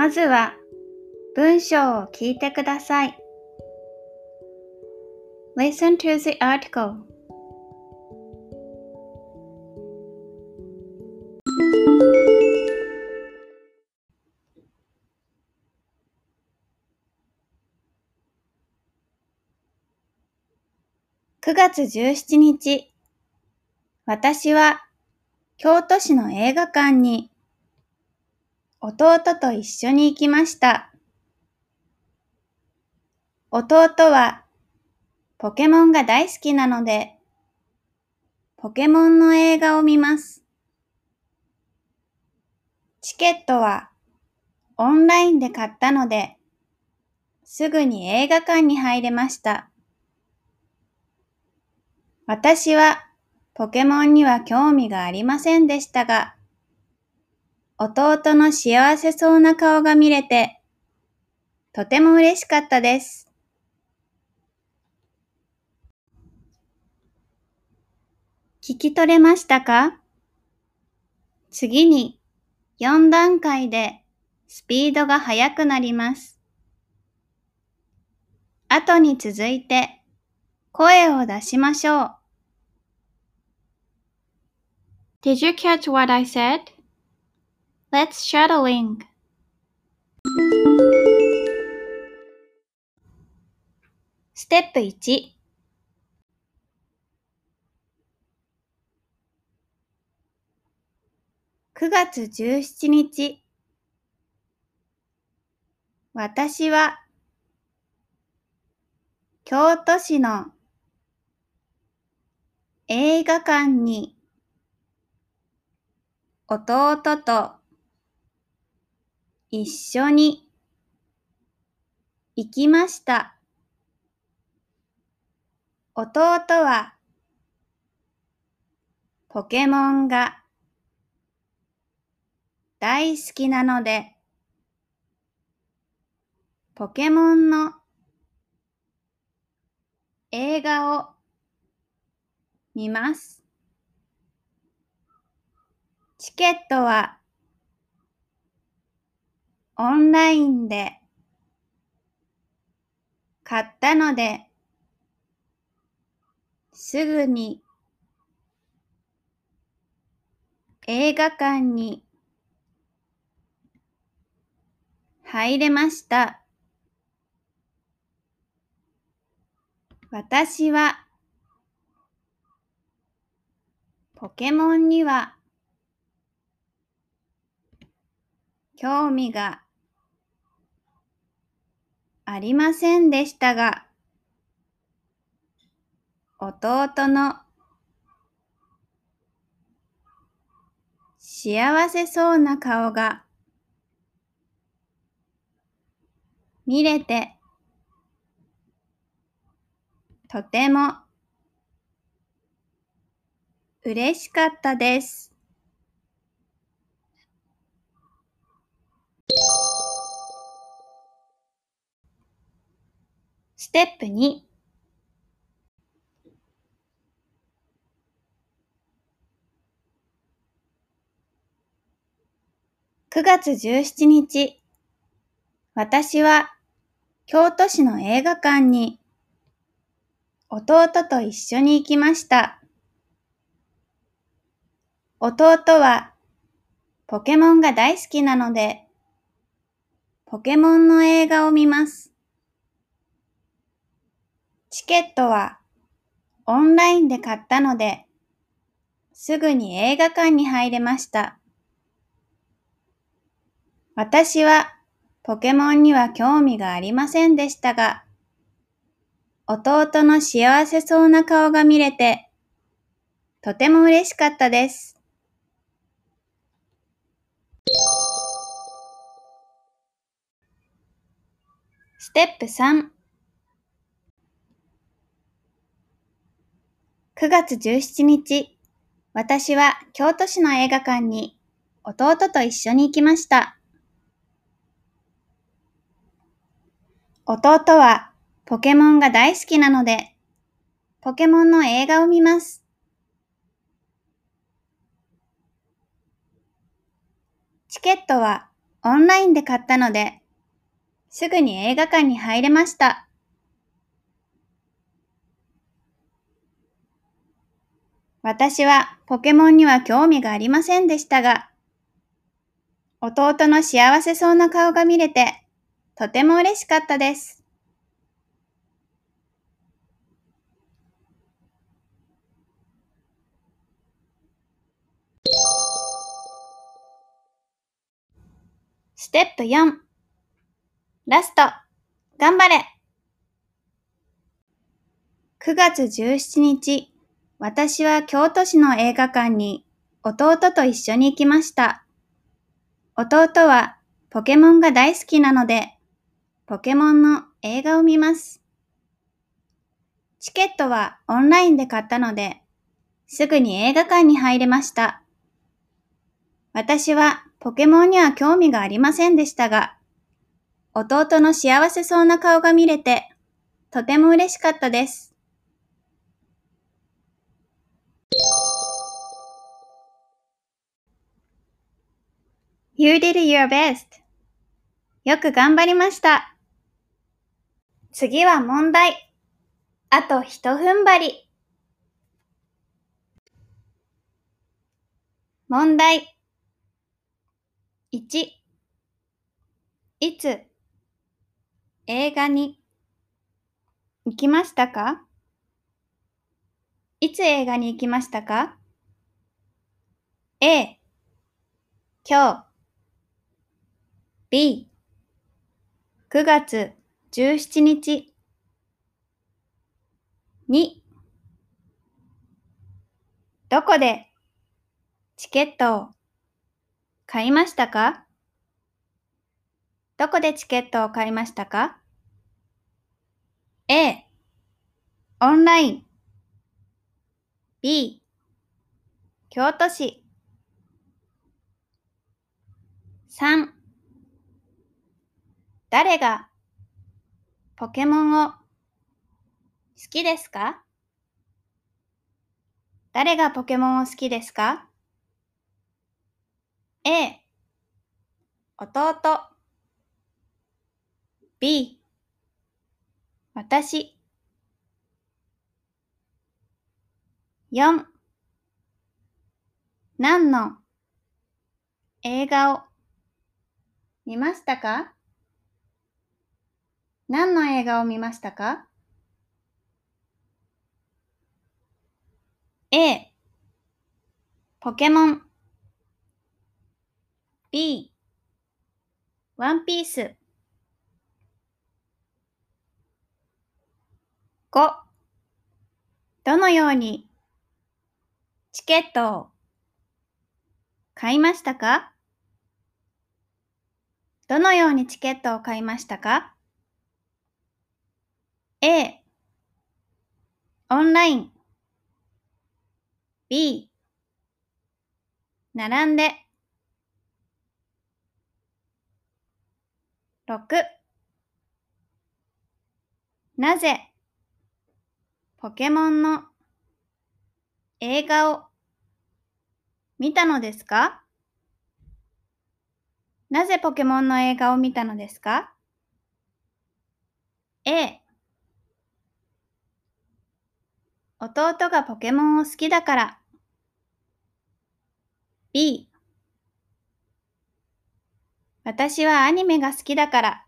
まずは文章を聞いてください。Listen to the article. 9月17日、私は京都市の映画館に弟と一緒に行きました。弟はポケモンが大好きなので、ポケモンの映画を見ます。チケットはオンラインで買ったので、すぐに映画館に入れました。私はポケモンには興味がありませんでしたが、弟の幸せそうな顔が見れて、とても嬉しかったです。聞き取れましたか？次に4段階でスピードが速くなります。後に続いて声を出しましょう。Did you catch what I said? Let's shadowing. ステップ1 9月17日。私は。京都市の。映画館に。弟と。一緒に行きました。弟はポケモンが大好きなのでポケモンの映画を見ます。チケットはオンラインで買ったので、すぐに映画館に入れました。私はポケモンには興味がありませんでしたが、弟の幸せそうな顔が見れてとても嬉しかったです。ステップ29月17日、私は京都市の映画館に弟と一緒に行きました。弟はポケモンが大好きなので、ポケモンの映画を見ます。チケットはオンラインで買ったので、すぐに映画館に入れました。私はポケモンには興味がありませんでしたが、弟の幸せそうな顔が見れて、とても嬉しかったです。ステップ3 9月17日、私は京都市の映画館に弟と一緒に行きました。弟はポケモンが大好きなので、ポケモンの映画を見ます。チケットはオンラインで買ったので、すぐに映画館に入れました。私はポケモンには興味がありませんでしたが、弟の幸せそうな顔が見れて、とても嬉しかったです。ステップ4ラスト頑張れ !9 月17日、私は京都市の映画館に弟と一緒に行きました。弟はポケモンが大好きなので、ポケモンの映画を見ます。チケットはオンラインで買ったので、すぐに映画館に入れました。私はポケモンには興味がありませんでしたが、弟の幸せそうな顔が見れて、とても嬉しかったです。You did your best. よく頑張りました。次は問題。あと一踏ん張り。問題。1いつ？映画に行きましたか？いつ映画に行きましたか ?A 今日 B 9月17日。2どこでチケットを買いましたか？どこでチケットを買いましたか ?A、オンライン。B、京都市。3、誰がポケモンを好きですか？誰がポケモンを好きですか？A 弟。B 私。4何の映画を見ましたか？何の映画を見ましたか ?A ポケモン。B ワンピース。5どのようにチケットを買いましたか？どのようにチケットを買いましたか？?A オンライン B 並んで6なぜポケモンの映画を見たのですか？なぜポケモンの映画を見たのですか ?A 弟がポケモンを好きだから B 私はアニメが好きだから。